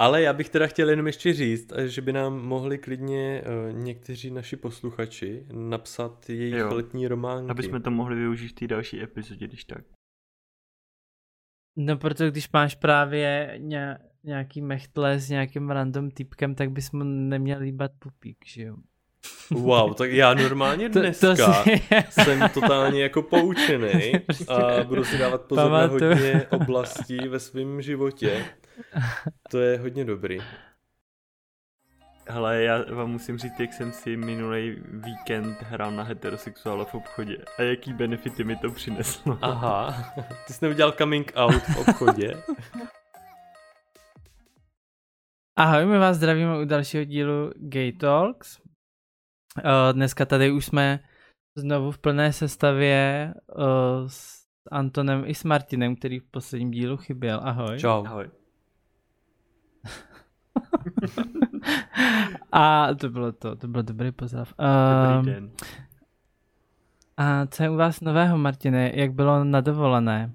Ale já bych teda chtěl jenom ještě říct, že by nám mohli klidně uh, někteří naši posluchači napsat jejich jo. letní románky. Aby jsme to mohli využít v té další epizodě, když tak. No, protože když máš právě nějaký mechtle s nějakým random typkem, tak bys mu neměl líbat pupík, že jo? Wow, tak já normálně dneska to, to si... jsem totálně jako poučený a budu si dávat pozor na hodně oblastí ve svém životě. To je hodně dobrý. Hele, já vám musím říct, jak jsem si minulý víkend hrál na heterosexuála v obchodě a jaký benefity mi to přineslo. Aha, ty jsi neudělal coming out v obchodě? Ahoj, my vás zdravíme u dalšího dílu Gay Talks. Dneska tady už jsme znovu v plné sestavě s Antonem i s Martinem, který v posledním dílu chyběl. Ahoj. Čau. Ahoj. A to bylo to, to byl dobrý pozdrav. Um, Dobrý den. A co je u vás nového, Martine? Jak bylo na dovolené?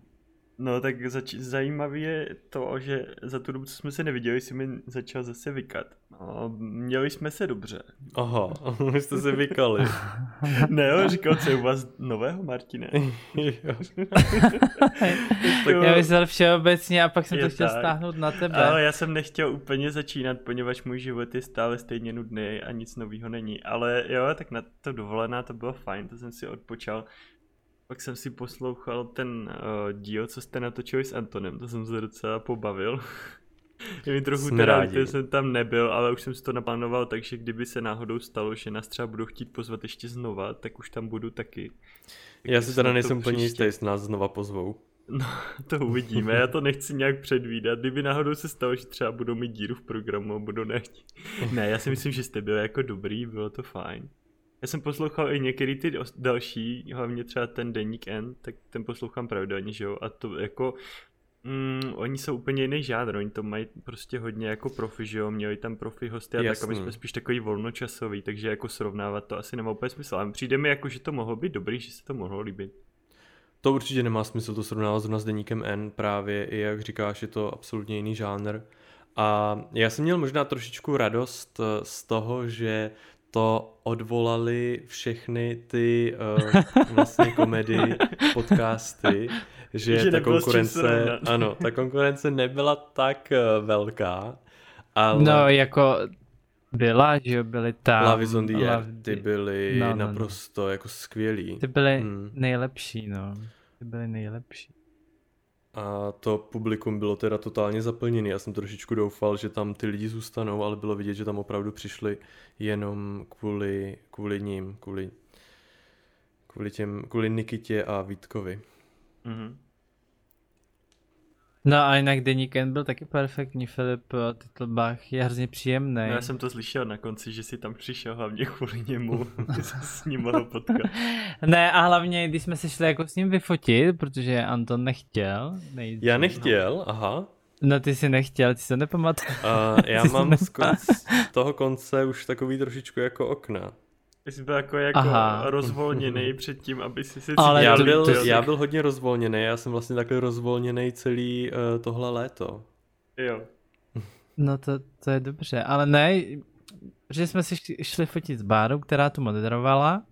No tak zač- zajímavé je to, že za tu dobu, co jsme se neviděli, si mi začal zase vykat. No, měli jsme se dobře. Aha, my jste se vykali. ne, jo, říkal, co je u vás nového, Martine? já myslel všeobecně a pak jsem to chtěl tak. stáhnout na tebe. Ale já jsem nechtěl úplně začínat, poněvadž můj život je stále stejně nudný a nic nového není. Ale jo, tak na to dovolená to bylo fajn, to jsem si odpočal. Pak jsem si poslouchal ten uh, díl, co jste natočili s Antonem, to jsem se docela pobavil. Je mi trochu Jsme teda, že jsem tam nebyl, ale už jsem si to naplánoval, takže kdyby se náhodou stalo, že nás třeba budu chtít pozvat ještě znova, tak už tam budu taky. Já si teda nejsem úplně jistý, jestli nás znova pozvou. No, to uvidíme, já to nechci nějak předvídat. Kdyby náhodou se stalo, že třeba budou mít díru v programu a budou nechtít. Ne, já si myslím, že jste byl jako dobrý, bylo to fajn. Já jsem poslouchal i některý ty další, hlavně třeba ten Deník N, tak ten poslouchám pravidelně, že jo, a to jako Mm, oni jsou úplně jiný žádr, oni to mají prostě hodně jako profi, že jo, měli tam profi hosty a Jasný. tak, aby jsme spíš takový volnočasový, takže jako srovnávat to asi nemá úplně smysl, ale přijde mi jako, že to mohlo být dobrý, že se to mohlo líbit. To určitě nemá smysl to srovnávat zrovna s deníkem N, právě i jak říkáš, je to absolutně jiný žánr. A já jsem měl možná trošičku radost eh, z toho, že to odvolali všechny ty uh, vlastně komedy podcasty, že, že ta konkurence, ano, ta konkurence nebyla tak uh, velká, ale... No, jako byla, že byly tam... Love is on the air, ty byly no, no, no. naprosto no. jako skvělý. Ty byly hmm. nejlepší, no. Ty byly nejlepší. A to publikum bylo teda totálně zaplněné. Já jsem trošičku doufal, že tam ty lidi zůstanou, ale bylo vidět, že tam opravdu přišli jenom kvůli, kvůli ním, kvůli, kvůli, těm, kvůli Nikitě a Vítkovi. Mm-hmm. No a jinak Deník N byl taky perfektní, Filip Titlbach je hrozně příjemný. No já jsem to slyšel na konci, že si tam přišel hlavně kvůli němu, s ním mohl potkat. ne a hlavně, když jsme se šli jako s ním vyfotit, protože Anton nechtěl. Nejdřív, já nechtěl, no. aha. No ty jsi nechtěl, ty se nepamatuj. Uh, já mám z, z toho konce už takový trošičku jako okna. Jsi byl jako, jako rozvolněný před tím, aby si si Ale já byl, já byl hodně rozvolněný, já jsem vlastně takhle rozvolněný celý uh, tohle léto. Jo. No to, to je dobře, ale ne, že jsme si šli fotit s Bárou, která tu moderovala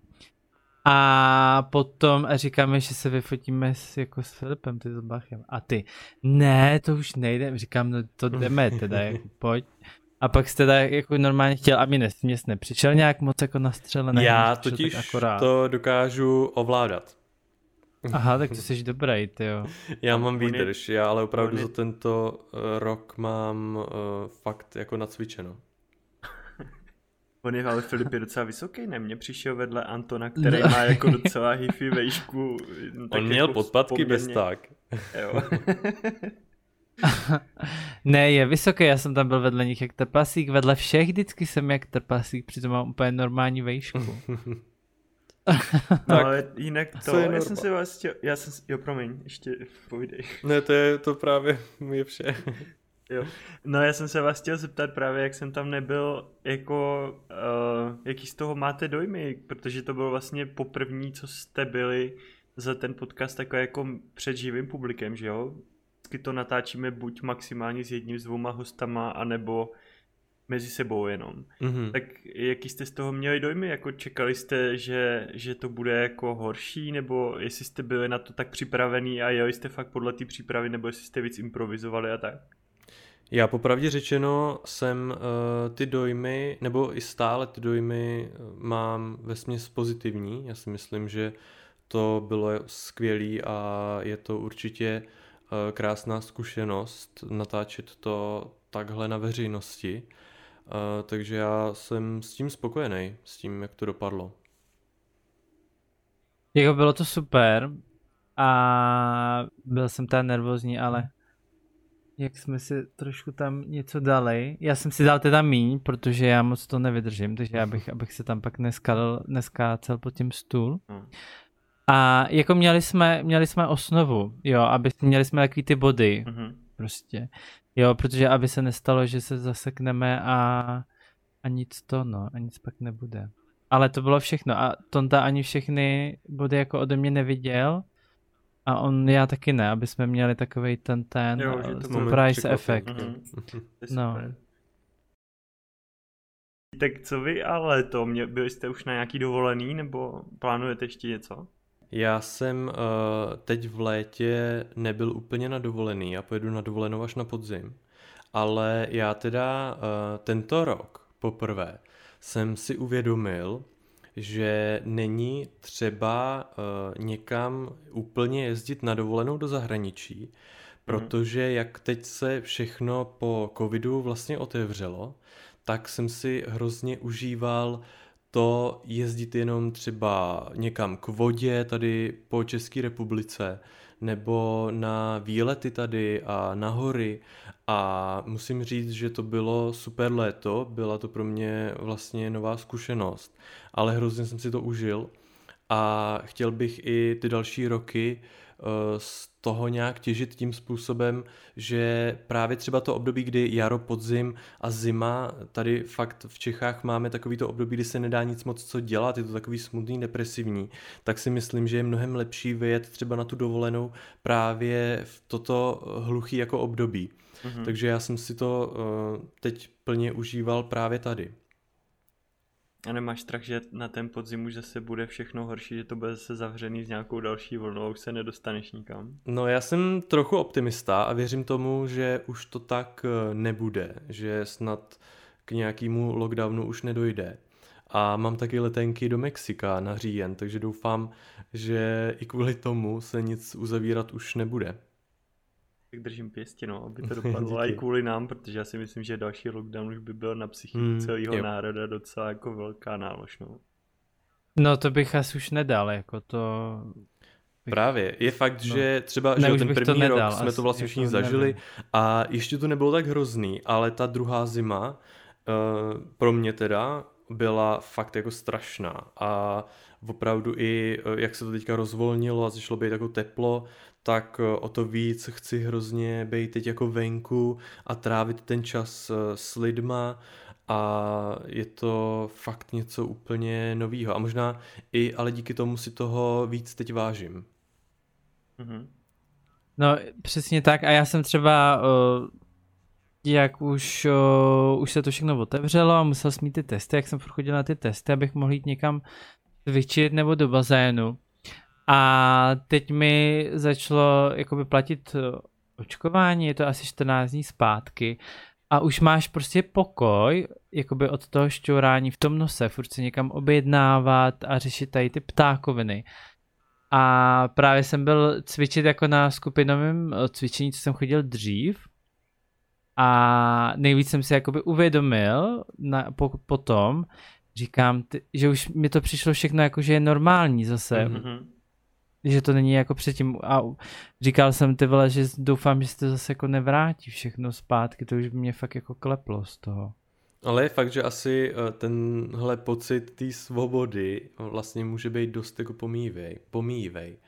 a potom říkáme, že se vyfotíme s, jako s Filipem, ty s Bachem. A ty, ne, to už nejde. Říkám, no to jdeme teda, jako, pojď. A pak jste tak jako normálně chtěl, aby nesměs nepřišel nějak moc jako nastřelený. Já totiž akorát. to dokážu ovládat. Aha, tak to jsi dobrý, ty jo. Já mám výdrž, já ale opravdu za tento uh, rok mám uh, fakt jako nacvičeno. On je ale Filip je docela vysoký, ne? Mně přišel vedle Antona, který ne. má jako docela hifi vejšku. On měl jako podpatky poměrně... bez tak. Jo. Ne, je vysoký, já jsem tam byl vedle nich jak trpasík, vedle všech vždycky jsem jak trpasík, přitom mám úplně normální vejšku. no, ale jinak to, já jsem si vás já jsem, jo promiň, ještě povídej. Ne, to je to právě je vše. Jo. No já jsem se vás chtěl zeptat právě, jak jsem tam nebyl, jako, uh, jaký z toho máte dojmy, protože to bylo vlastně poprvní, co jste byli za ten podcast takové jako před živým publikem, že jo? Vždycky to natáčíme buď maximálně s jedním, s dvouma hostama, anebo mezi sebou jenom. Mm-hmm. Tak jaký jste z toho měli dojmy? Jako čekali jste, že, že to bude jako horší, nebo jestli jste byli na to tak připravený a jeli jste fakt podle té přípravy, nebo jestli jste víc improvizovali a tak? Já popravdě řečeno jsem uh, ty dojmy, nebo i stále ty dojmy eh, mám ve směs pozitivní. Já si myslím, že to bylo skvělé a je to určitě uh, krásná zkušenost natáčet to takhle na veřejnosti. Uh, takže já jsem s tím spokojený, s tím, jak to dopadlo. Jako bylo to super a byl jsem tam nervózní, ale jak jsme si trošku tam něco dali. Já jsem si dal teda míň, protože já moc to nevydržím, takže já bych, abych se tam pak neskal, neskácel pod tím stůl. Hmm. A jako měli jsme, měli jsme osnovu, jo, aby měli jsme takový ty body, mm-hmm. prostě. Jo, protože aby se nestalo, že se zasekneme a, a nic to, no, a nic pak nebude. Ale to bylo všechno a Tonta ani všechny body jako ode mě neviděl, a on, já taky ne, aby jsme měli takový ten ten jo, uh, surprise efekt. Mm-hmm. no. Tak co vy ale to, mě, byli jste už na nějaký dovolený, nebo plánujete ještě něco? Já jsem uh, teď v létě nebyl úplně na dovolený, já pojedu na dovolenou až na podzim, ale já teda uh, tento rok poprvé jsem si uvědomil, že není třeba uh, někam úplně jezdit na dovolenou do zahraničí, mhm. protože jak teď se všechno po covidu vlastně otevřelo, tak jsem si hrozně užíval to jezdit jenom třeba někam k vodě tady po České republice, nebo na výlety tady a na hory. A musím říct, že to bylo super léto, byla to pro mě vlastně nová zkušenost, ale hrozně jsem si to užil. A chtěl bych i ty další roky z toho nějak těžit tím způsobem, že právě třeba to období, kdy jaro, podzim a zima, tady fakt v Čechách máme takový to období, kdy se nedá nic moc co dělat, je to takový smutný, depresivní, tak si myslím, že je mnohem lepší vyjet třeba na tu dovolenou právě v toto hluchý jako období. Mm-hmm. Takže já jsem si to uh, teď plně užíval právě tady. A nemáš strach, že na ten podzim už zase bude všechno horší, že to bude zase zavřený s nějakou další vlnou už se nedostaneš nikam? No já jsem trochu optimista a věřím tomu, že už to tak eh, nebude, že snad k nějakému lockdownu už nedojde. A mám taky letenky do Mexika na říjen, takže doufám, že i kvůli tomu se nic uzavírat už nebude tak držím pěstí, no, aby to dopadlo i kvůli nám, protože já si myslím, že další lockdown už by byl na psychiku mm, celého jo. národa docela jako velká nálož, no. No to bych asi už nedal, jako to... Bych... Právě, je fakt, no. že třeba ne, že ten první nedal, rok jsme to vlastně všichni jako zažili nevím. a ještě to nebylo tak hrozný, ale ta druhá zima uh, pro mě teda byla fakt jako strašná a opravdu i eh, jak se to teďka rozvolnilo a začalo být jako teplo, tak eh, o to víc chci hrozně být teď jako venku a trávit ten čas eh, s lidma a je to fakt něco úplně novýho a možná i ale díky tomu si toho víc teď vážím. Mm-hmm. No přesně tak a já jsem třeba uh, jak už, už se to všechno otevřelo a musel jsem mít ty testy, jak jsem chodil na ty testy, abych mohl jít někam cvičit nebo do bazénu, a teď mi začalo jakoby platit eh, očkování, je to asi 14 dní zpátky a už máš prostě pokoj, jakoby od toho šťourání v tom nose, furt se někam objednávat a řešit tady ty ptákoviny. A právě jsem byl cvičit jako na skupinovém eh, cvičení, co jsem chodil dřív. A nejvíc jsem si jakoby uvědomil na, po, potom, říkám, ty, že už mi to přišlo všechno jako, že je normální zase. Mm-hmm že to není jako předtím a říkal jsem ty vole, že doufám, že se to zase jako nevrátí všechno zpátky, to už by mě fakt jako kleplo z toho. Ale je fakt, že asi eh, tenhle pocit té svobody vlastně může být dost jako pomývej, pomývej.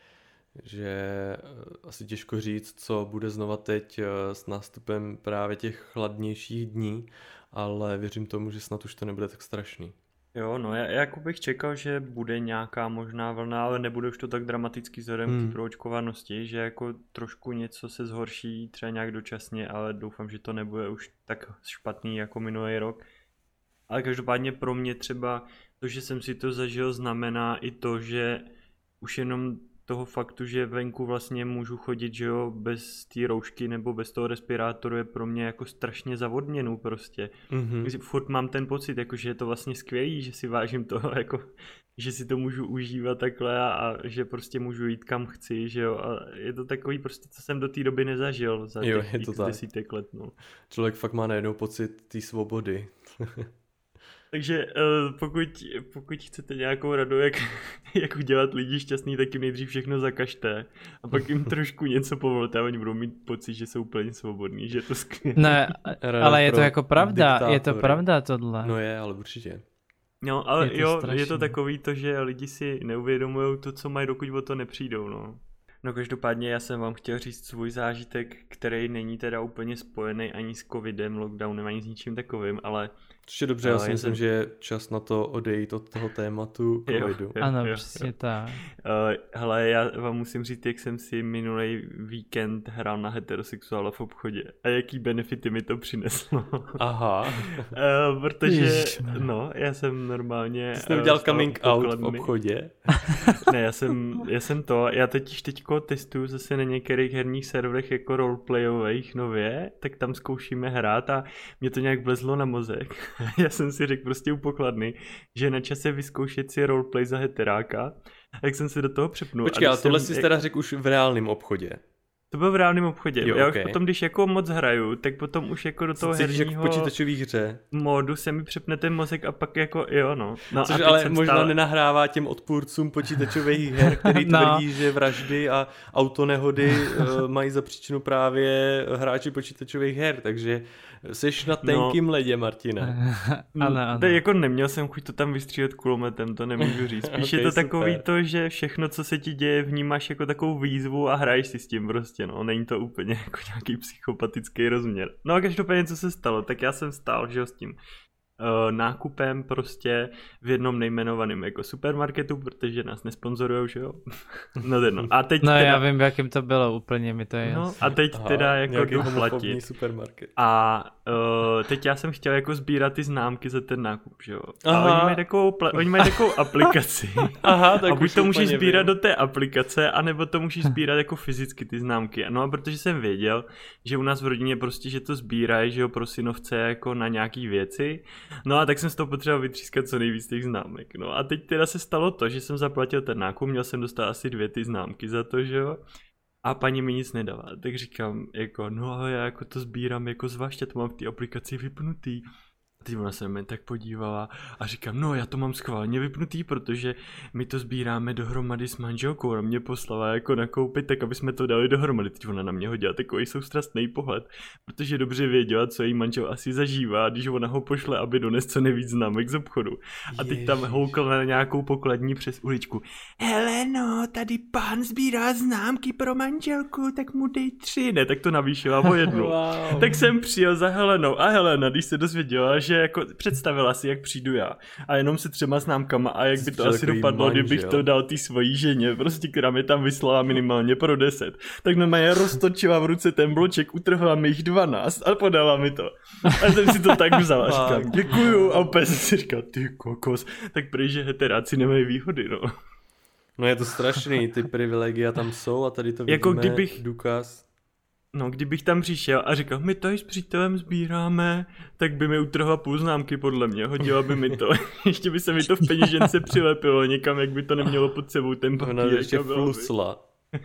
Že eh, asi těžko říct, co bude znova teď eh, s nástupem právě těch chladnějších dní, ale věřím tomu, že snad už to nebude tak strašný. Jo, no já jako bych čekal, že bude nějaká možná vlna, ale nebude už to tak dramatický vzhledem hmm. k proočkovanosti, že jako trošku něco se zhorší, třeba nějak dočasně, ale doufám, že to nebude už tak špatný jako minulý rok. Ale každopádně pro mě třeba to, že jsem si to zažil, znamená i to, že už jenom toho faktu, že venku vlastně můžu chodit, že jo, bez té roušky nebo bez toho respirátoru je pro mě jako strašně zavodněnou prostě. Mm-hmm. Furt mám ten pocit, jako že je to vlastně skvělý, že si vážím toho, jako, že si to můžu užívat takhle a, a že prostě můžu jít kam chci, že jo, a je to takový prostě, co jsem do té doby nezažil za jo, těch je to tak. desítek let, no. Člověk fakt má najednou pocit té svobody. Takže uh, pokud, pokud chcete nějakou radu, jak, jak udělat lidi šťastný, tak jim nejdřív všechno zakažte a pak jim trošku něco povolte a oni budou mít pocit, že jsou úplně svobodní, že je to skvělé. Ne, ale je to jako pravda, diktátory. je to pravda tohle. No je, ale určitě. No, ale je jo, strašný. je to takový to, že lidi si neuvědomují to, co mají, dokud o to nepřijdou, no. No každopádně já jsem vám chtěl říct svůj zážitek, který není teda úplně spojený ani s covidem, lockdownem, ani s ničím takovým, ale Což je dobře, já si myslím, jsem... že je čas na to odejít od toho tématu covidu. Jo, jo, ano, jo, přesně jo. tak. Uh, hele, já vám musím říct, jak jsem si minulý víkend hrál na heterosexuála v obchodě a jaký benefity mi to přineslo. Aha. uh, protože, Ježiš, no, já jsem normálně... Ty jsi neudělal coming out v obchodě? ne, já jsem, já jsem to, já teď teďko testuju zase na některých herních serverech jako roleplayových nově, tak tam zkoušíme hrát a mě to nějak vlezlo na mozek já jsem si řekl prostě u pokladny, že je na čase vyzkoušet si roleplay za heteráka, jak jsem se do toho přepnul. Počkej, ale tohle jsi teda řekl už v reálném obchodě. To bylo v reálném obchodě. Jo, Já okay. už potom, když jako moc hraju, tak potom už jako do toho herního jako v počítačové hře. modu se mi přepne ten mozek a pak jako jo no. no Což ale možná stál... nenahrává těm odpůrcům počítačových her, který no. tvrdí, že vraždy a autonehody uh, mají za příčinu právě hráči počítačových her, takže Jsi na tenkým no. ledě, Martine. ano, ano. To jako neměl jsem chuť to tam vystřílet kulometem, to nemůžu říct. Spíš okay, je to super. takový to, že všechno, co se ti děje, vnímáš jako takovou výzvu a hraješ si s tím prostě, no. Není to úplně jako nějaký psychopatický rozměr. No a každopádně, co se stalo, tak já jsem stál, že s tím nákupem prostě v jednom nejmenovaném jako supermarketu, protože nás nesponzorujou, že jo? no, no. A teď no teda... já vím, jakým to bylo úplně, mi to je no, A teď Aha, teda jako jdu platit. supermarket. A uh, teď já jsem chtěl jako sbírat ty známky za ten nákup, že jo? Aha. A oni mají takovou, pla- oni mají takovou aplikaci. Aha, tak a buď to můžeš sbírat vím. do té aplikace, anebo to můžeš sbírat jako fyzicky ty známky. No a protože jsem věděl, že u nás v rodině prostě, že to sbírají, že jo, pro synovce jako na nějaký věci, No a tak jsem z toho potřeboval vytřískat co nejvíc těch známek. No a teď teda se stalo to, že jsem zaplatil ten nákup, měl jsem dostat asi dvě ty známky za to, že jo. A paní mi nic nedala, tak říkám, jako, no ale já jako to sbírám jako zvláště, to mám v té aplikaci vypnutý. Teď ona se mi tak podívala a říkám, no já to mám schválně vypnutý, protože my to sbíráme dohromady s manželkou a mě poslala jako nakoupit, tak aby jsme to dali dohromady. Teď ona na mě hodila takový soustrastný pohled, protože dobře věděla, co její manžel asi zažívá, když ona ho pošle, aby dones co nejvíc známek z obchodu. A teď tam houkl na nějakou pokladní přes uličku. Hele no, tady pán sbírá známky pro manželku, tak mu dej tři. Ne, tak to navýšila o jednu. wow. Tak jsem přijel za Helenou a Helena, když se dozvěděla, že že jako představila si, jak přijdu já a jenom se třema známkama a jak by to asi dopadlo, manžel. kdybych to dal té svojí ženě, prostě, která mi tam vyslala minimálně pro 10. Tak na mě roztočila v ruce ten bloček, utrhla mi jich 12 a podala mi to. A jsem si to tak vzal a říkám, děkuju a opět jsem si říkal, ty kokos, tak prý, že heteráci nemají výhody, no. No je to strašný, ty privilegia tam jsou a tady to jako vidíme, jako kdybych, důkaz. No, kdybych tam přišel a říkal, my tady s přítelem sbíráme, tak by mi utrhla půl známky podle mě, hodila by mi to. ještě by se mi to v peněžence přilepilo někam, jak by to nemělo pod sebou ten papír. Ona ještě flusla.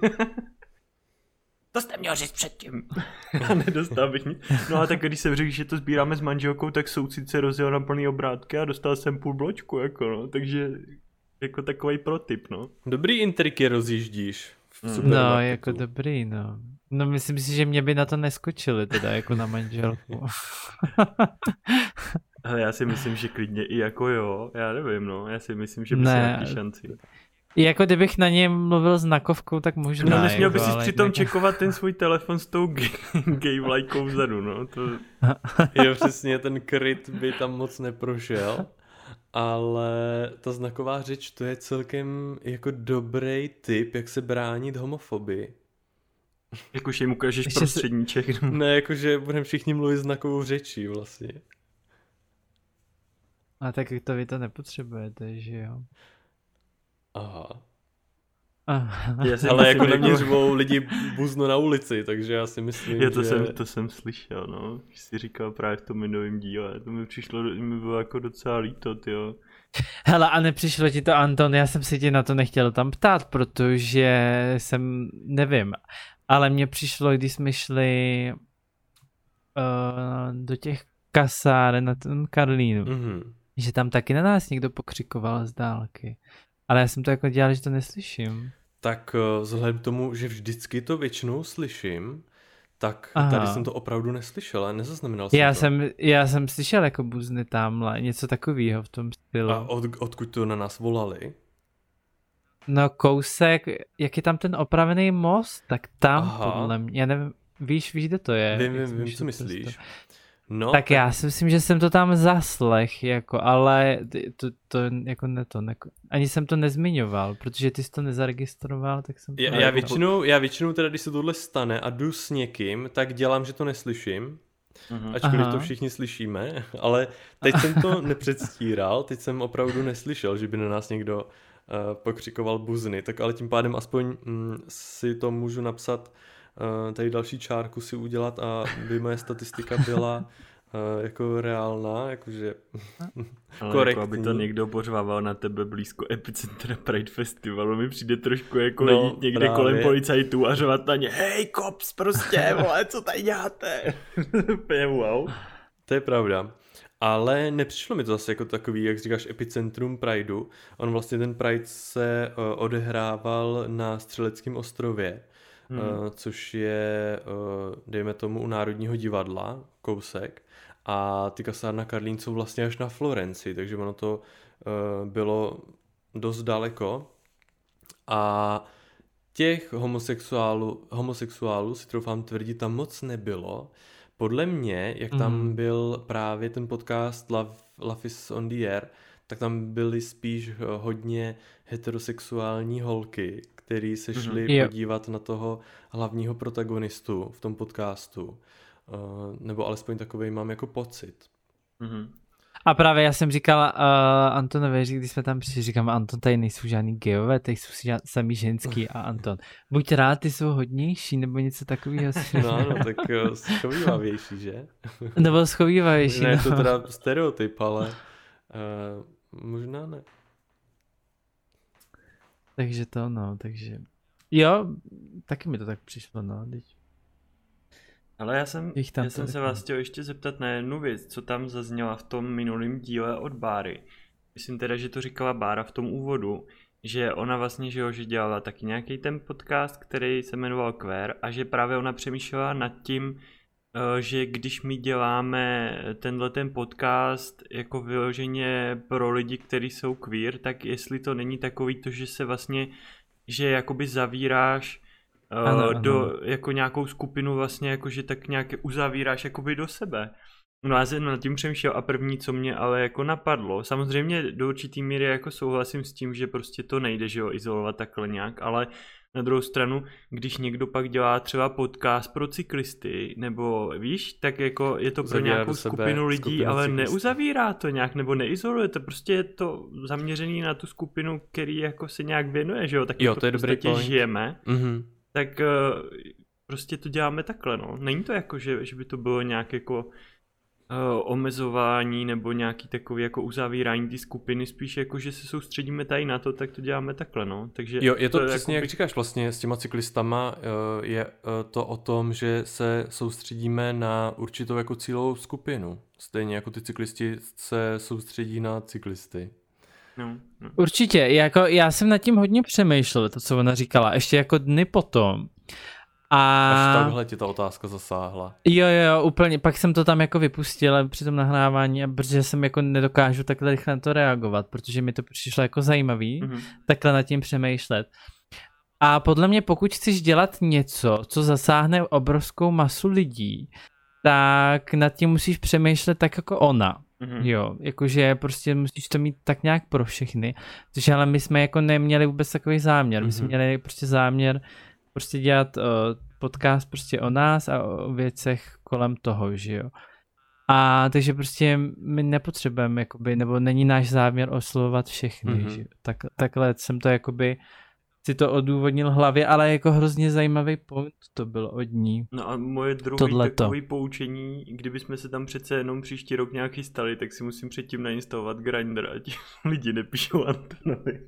to jste měl říct předtím. a nedostal bych nic. No a tak když jsem řekl, že to sbíráme s manželkou, tak soucit se rozjel na plný obrátky a dostal jsem půl bločku, jako no, takže jako takový protip, no. Dobrý intriky rozjíždíš. Mm. No, jako dobrý, no. No myslím si, že mě by na to neskočili teda jako na manželku. Ale já si myslím, že klidně i jako jo, já nevím no, já si myslím, že by ne. se nějaký šanci. Jako kdybych na něm mluvil s znakovkou, tak možná. No nesměl by si přitom jinak... čekovat ten svůj telefon s tou gay, gay vlajkou vzadu, no. To... jo, přesně, ten kryt by tam moc neprošel. ale ta znaková řeč to je celkem jako dobrý tip, jak se bránit homofobii. Jakože jim ukážeš prostředníček. Se... Ne, jakože budeme všichni mluvit znakovou řečí vlastně. A tak to vy to nepotřebujete, že jo? Aha. Aha. Já si Ale jako na mě řvou lidi buzno na ulici, takže já si myslím, já to že... Jsem, to jsem slyšel, no. Když jsi říkal právě v tom minulém díle, to mi přišlo, mi bylo jako docela líto, jo. Hele, a nepřišlo ti to, Anton, já jsem si tě na to nechtěl tam ptát, protože jsem, nevím, ale mně přišlo, když jsme šli uh, do těch kasáren na ten Karlínu, mm-hmm. že tam taky na nás někdo pokřikoval z dálky. Ale já jsem to jako dělal, že to neslyším. Tak uh, vzhledem k tomu, že vždycky to většinou slyším, tak Aha. tady jsem to opravdu neslyšel, ale nezaznamenal jsem já to. Jsem, já jsem slyšel jako buzny tamhle, něco takového v tom stylu. A od, odkud to na nás volali? No kousek, jak je tam ten opravený most, tak tam Aha. podle mě, já nevím, víš, víš, kde to je? Vím, vím, vím, co myslíš. Prostě. No, tak, tak já si myslím, že jsem to tam zaslech, jako, ale to, to jako ne to, ne, ani jsem to nezmiňoval, protože ty jsi to nezaregistroval, tak jsem to... Já, já, většinou, já většinou teda, když se tohle stane a jdu s někým, tak dělám, že to neslyším, uh-huh. ačkoliv Aha. to všichni slyšíme, ale teď jsem to nepředstíral, teď jsem opravdu neslyšel, že by na nás někdo uh, pokřikoval buzny, tak ale tím pádem aspoň mm, si to můžu napsat Eh, tady další čárku si udělat a by moje statistika byla uh, jako reálná, jakože Ale korektní. Jako aby to někdo pořvával na tebe blízko epicentra Pride Festivalu, mi přijde trošku jako no, jít někde právě. kolem policajtů a řovat na ně, hej kops prostě, vole, co tady děláte? wow. To je pravda. Ale nepřišlo mi to zase jako takový, jak říkáš, epicentrum Prideu. On vlastně ten Pride se uh, odehrával na Střeleckém ostrově hmm. uh, což je, uh, dejme tomu, u Národního divadla, kousek. A ty kasárna Karlín jsou vlastně až na Florenci, takže ono to bylo dost daleko. A těch homosexuálů, homosexuálů si troufám tvrdit, tam moc nebylo. Podle mě, jak tam mm. byl právě ten podcast Love, Love is on the Air, tak tam byly spíš hodně heterosexuální holky, který se mhm. šli mm-hmm. podívat na toho hlavního protagonistu v tom podcastu. Uh, nebo alespoň takový mám jako pocit. Mm-hmm. A právě já jsem říkal uh, Antonovi, když jsme tam přišli, říkám, Anton, tady nejsou žádný geové, tady jsou sami ženský a Anton, buď rád, ty jsou hodnější, nebo něco takového. no, no, tak uh, schovývavější, že? nebo schovývavější, Ne, no. to teda stereotyp, ale uh, možná ne. Takže to, no, takže... Jo, taky mi to tak přišlo, no, teď. Ale já jsem, tam já jsem se vás chtěl ještě zeptat na jednu věc, co tam zazněla v tom minulém díle od Báry. Myslím teda, že to říkala Bára v tom úvodu, že ona vlastně, že jo, že dělala taky nějaký ten podcast, který se jmenoval Queer a že právě ona přemýšlela nad tím, eh, že když my děláme tenhle ten podcast jako vyloženě pro lidi, kteří jsou queer, tak jestli to není takový to, že se vlastně, že jakoby zavíráš ano, uh, do ano. jako nějakou skupinu vlastně, jakože tak nějak uzavíráš jakoby do sebe. No já jsem nad tím přemýšlel a první, co mě ale jako napadlo, samozřejmě do určitý míry jako souhlasím s tím, že prostě to nejde, že jo, izolovat takhle nějak, ale na druhou stranu, když někdo pak dělá třeba podcast pro cyklisty, nebo víš, tak jako je to pro Zavírá nějakou skupinu lidí, ale cyklisty. neuzavírá to nějak, nebo neizoluje to, prostě je to zaměřený na tu skupinu, který jako se nějak věnuje, že jo, tak jo, to je dobrý žijeme. Mm-hmm tak uh, prostě to děláme takhle, no. Není to jako, že, že by to bylo nějak jako uh, omezování nebo nějaký takový jako uzavírání ty skupiny, spíš jako, že se soustředíme tady na to, tak to děláme takhle, no. Takže jo, je to, to přesně jako jak říkáš vlastně s těma cyklistama, uh, je uh, to o tom, že se soustředíme na určitou jako cílovou skupinu. Stejně jako ty cyklisti se soustředí na cyklisty. No, no. Určitě, jako já jsem nad tím hodně přemýšlel, to, co ona říkala, ještě jako dny potom. A... Až takhle ti ta otázka zasáhla. Jo, jo, úplně, pak jsem to tam jako vypustil při tom nahrávání, a protože jsem jako nedokážu takhle rychle na to reagovat, protože mi to přišlo jako zajímavý, mm-hmm. takhle nad tím přemýšlet. A podle mě, pokud chceš dělat něco, co zasáhne obrovskou masu lidí, tak nad tím musíš přemýšlet tak jako ona. Mm-hmm. Jo, jakože prostě musíš to mít tak nějak pro všechny, což ale my jsme jako neměli vůbec takový záměr, my jsme mm-hmm. měli prostě záměr prostě dělat uh, podcast prostě o nás a o věcech kolem toho, že jo. A takže prostě my nepotřebujeme, jakoby, nebo není náš záměr oslovovat všechny, mm-hmm. že tak, takhle jsem to jakoby si to odůvodnil hlavě, ale jako hrozně zajímavý point to byl od ní. No a moje druhé takové poučení, kdybychom se tam přece jenom příští rok nějak chystali, tak si musím předtím nainstalovat Grindr, ať lidi nepíšou Antonovi.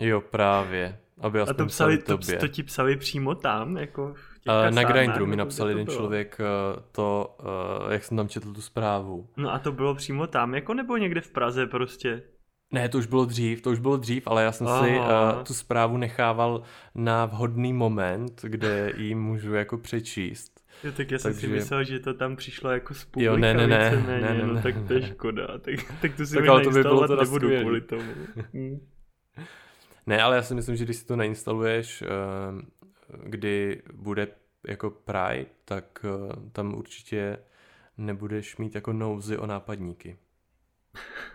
Jo, právě. Aby a to, psali, to, to ti psali přímo tam, jako uh, Na Grindru mi napsal jeden člověk uh, to, uh, jak jsem tam četl tu zprávu. No a to bylo přímo tam, jako nebo někde v Praze prostě? Ne, to už bylo dřív, to už bylo dřív, ale já jsem Aha. si uh, tu zprávu nechával na vhodný moment, kde ji můžu jako přečíst. Jo, tak já jsem Takže... si myslel, že to tam přišlo jako z jo, ne, ne, ne, ne, ne, ne, no tak to je škoda, tak, tak to si tak, ale to by bylo to nebudu skvělý. kvůli tomu. Ne, ale já si myslím, že když si to nainstaluješ, uh, kdy bude jako Pride, tak uh, tam určitě nebudeš mít jako nouzy o nápadníky.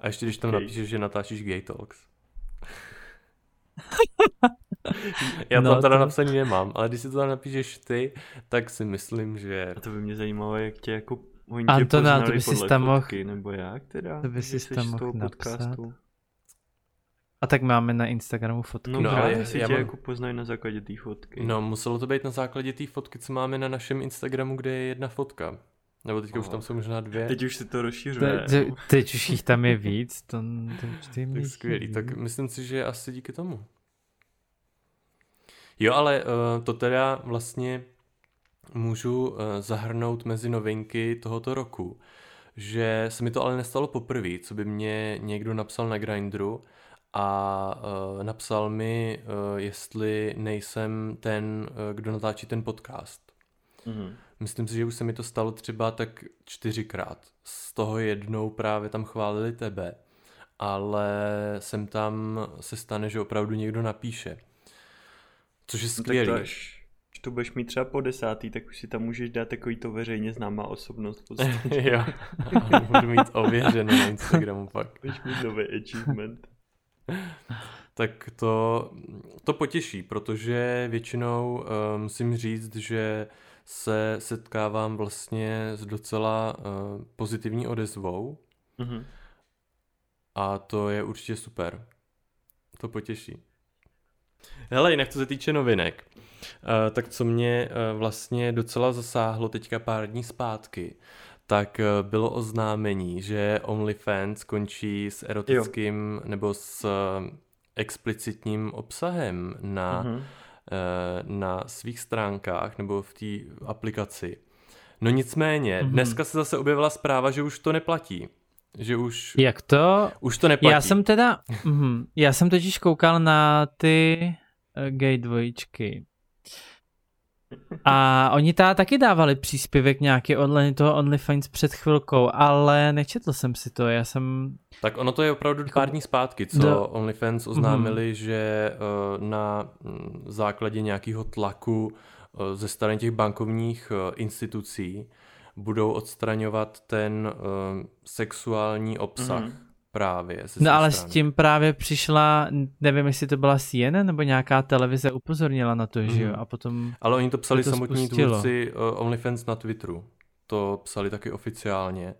A ještě když tam okay. napíšeš, že natáčíš Gay Talks. Já no, to teda to... napsaný nemám, ale když si to tam napíšeš ty, tak si myslím, že... A to by mě zajímalo, jak tě jako oni Antona, to by si tam mohl... nebo jak teda? To by si tam mohl napsat. Podcastu. A tak máme na Instagramu fotky. No, no ale já, si já tě mám... jako poznají na základě té fotky. No, muselo to být na základě té fotky, co máme na našem Instagramu, kde je jedna fotka. Nebo teďka oh. už tam jsou možná dvě. Teď už se to rozšiřuje. Te, te, teď už jich tam je víc. To, to tak skvělý, tak myslím si, že asi díky tomu. Jo, ale uh, to teda vlastně můžu uh, zahrnout mezi novinky tohoto roku, že se mi to ale nestalo poprvé, co by mě někdo napsal na Grindru a uh, napsal mi, uh, jestli nejsem ten, uh, kdo natáčí ten podcast. Mm-hmm. Myslím si, že už se mi to stalo třeba tak čtyřikrát. Z toho jednou právě tam chválili tebe, ale sem tam se stane, že opravdu někdo napíše. Což je skvělý. No, až, to budeš mít třeba po desátý, tak už si tam můžeš dát takový to veřejně známá osobnost. jo, budu mít ověřeno na Instagramu pak. Budeš mít nový achievement. tak to, to potěší, protože většinou uh, musím říct, že se setkávám vlastně s docela uh, pozitivní odezvou mm-hmm. a to je určitě super. To potěší. Hele, jinak co se týče novinek, uh, tak co mě uh, vlastně docela zasáhlo teďka pár dní zpátky, tak uh, bylo oznámení, že OnlyFans končí s erotickým jo. nebo s explicitním obsahem na mm-hmm Eh, na svých stránkách nebo v té aplikaci. No nicméně, mm-hmm. dneska se zase objevila zpráva, že už to neplatí. Že už... Jak to? Už to neplatí. Já jsem teda, mm, já jsem totiž koukal na ty uh, gay dvojičky. A oni ta taky dávali příspěvek nějaký online toho OnlyFans před chvilkou, ale nečetl jsem si to, já jsem... Tak ono to je opravdu jako... pár dní zpátky, co do... OnlyFans oznámili, mm-hmm. že uh, na mm, základě nějakého tlaku uh, ze strany těch bankovních uh, institucí budou odstraňovat ten sexuální obsah. Mm-hmm právě. No ale strany. s tím právě přišla, nevím, jestli to byla CNN nebo nějaká televize upozornila na to, mm. že jo, mhm. a potom Ale oni to psali to samotní tvůrci uh, OnlyFans na Twitteru. To psali taky oficiálně.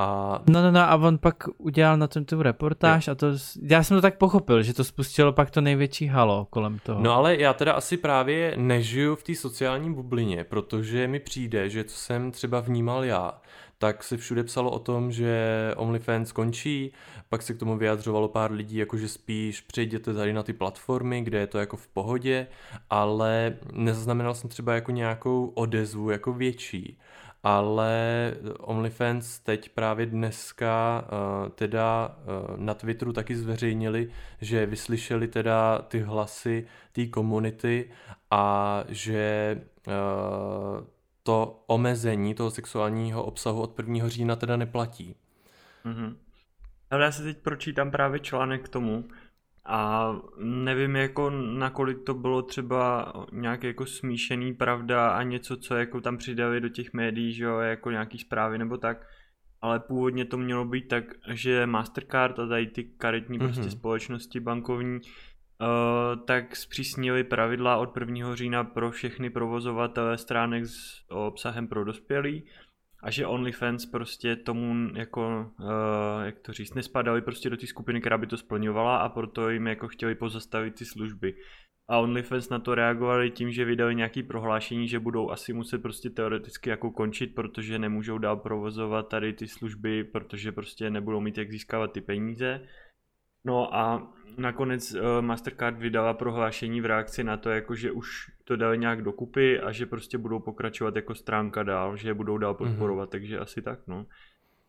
A... No, no, no, a on pak udělal na tom tu reportáž je. a to, já jsem to tak pochopil, že to spustilo pak to největší halo kolem toho. No ale já teda asi právě nežiju v té sociální bublině, protože mi přijde, že co jsem třeba vnímal já, tak se všude psalo o tom, že OnlyFans končí, pak se k tomu vyjadřovalo pár lidí, jakože spíš přejděte tady na ty platformy, kde je to jako v pohodě, ale nezaznamenal jsem třeba jako nějakou odezvu jako větší. Ale OnlyFans teď právě dneska uh, teda uh, na Twitteru taky zveřejnili, že vyslyšeli teda ty hlasy té komunity a že uh, to omezení toho sexuálního obsahu od 1. října teda neplatí. Mm-hmm. Ale já si teď pročítám právě článek k tomu a nevím jako nakolik to bylo třeba nějaký jako smíšený pravda a něco, co jako tam přidali do těch médií, že jo, jako nějaký zprávy nebo tak, ale původně to mělo být tak, že Mastercard a tady ty karetní mm-hmm. prostě Mhm. společnosti bankovní tak zpřísnili pravidla od 1. října pro všechny provozovatele stránek s obsahem pro dospělí a že OnlyFans prostě tomu jako, uh, jak to říct, nespadali prostě do té skupiny, která by to splňovala a proto jim jako chtěli pozastavit ty služby. A OnlyFans na to reagovali tím, že vydali nějaký prohlášení, že budou asi muset prostě teoreticky jako končit, protože nemůžou dál provozovat tady ty služby, protože prostě nebudou mít jak získávat ty peníze. No a nakonec uh, Mastercard vydala prohlášení v reakci na to, jako že už to dali nějak dokupy a že prostě budou pokračovat jako stránka dál, že je budou dál podporovat, mm-hmm. takže asi tak, no.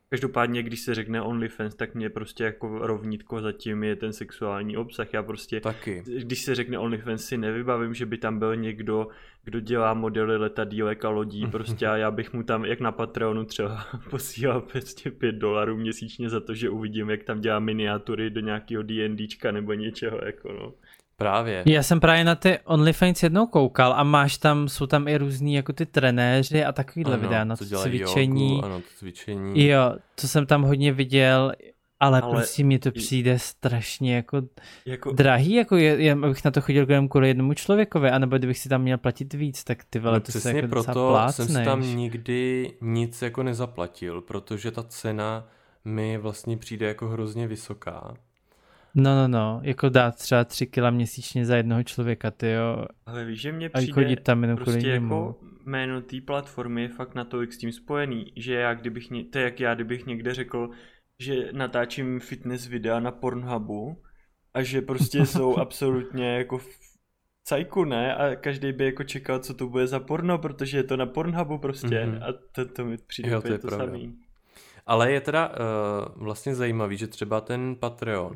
Každopádně, když se řekne OnlyFans, tak mě prostě jako rovnítko zatím je ten sexuální obsah. Já prostě, Taky. když se řekne OnlyFans, si nevybavím, že by tam byl někdo, kdo dělá modely letadílek a lodí prostě a já bych mu tam, jak na Patreonu třeba, posílal prostě 5 dolarů měsíčně za to, že uvidím, jak tam dělá miniatury do nějakého D&Dčka nebo něčeho, jako no. Právě. Já jsem právě na ty OnlyFans jednou koukal a máš tam, jsou tam i různý jako ty trenéři a takovýhle Ano, videa na to cvičení. Jogu, ano, to cvičení. Jo, to jsem tam hodně viděl, ale, Ale prostě mi to přijde strašně jako Jako, drahý, jako je, je, abych na to chodil jenom kvůli jednomu člověkovi, anebo kdybych si tam měl platit víc, tak ty vole, No to se jako proto jsem si tam nikdy nic jako nezaplatil, protože ta cena mi vlastně přijde jako hrozně vysoká. No, no, no, jako dát třeba tři kila měsíčně za jednoho člověka, ty jo, ale víš, že mě a přijde... chodit tam jenom kvůli Prostě němu. jako jméno té platformy je fakt natolik s tím spojený, že já kdybych, ně, to je jak já, kdybych někde řekl, že natáčím fitness videa na Pornhubu a že prostě jsou absolutně jako v cajku, ne? A každý by jako čekal, co to bude za porno, protože je to na Pornhubu prostě Mhm. a to, to mi přijde Jo, to je to, pravda. samý. Ale je teda uh, vlastně zajímavý, že třeba ten Patreon,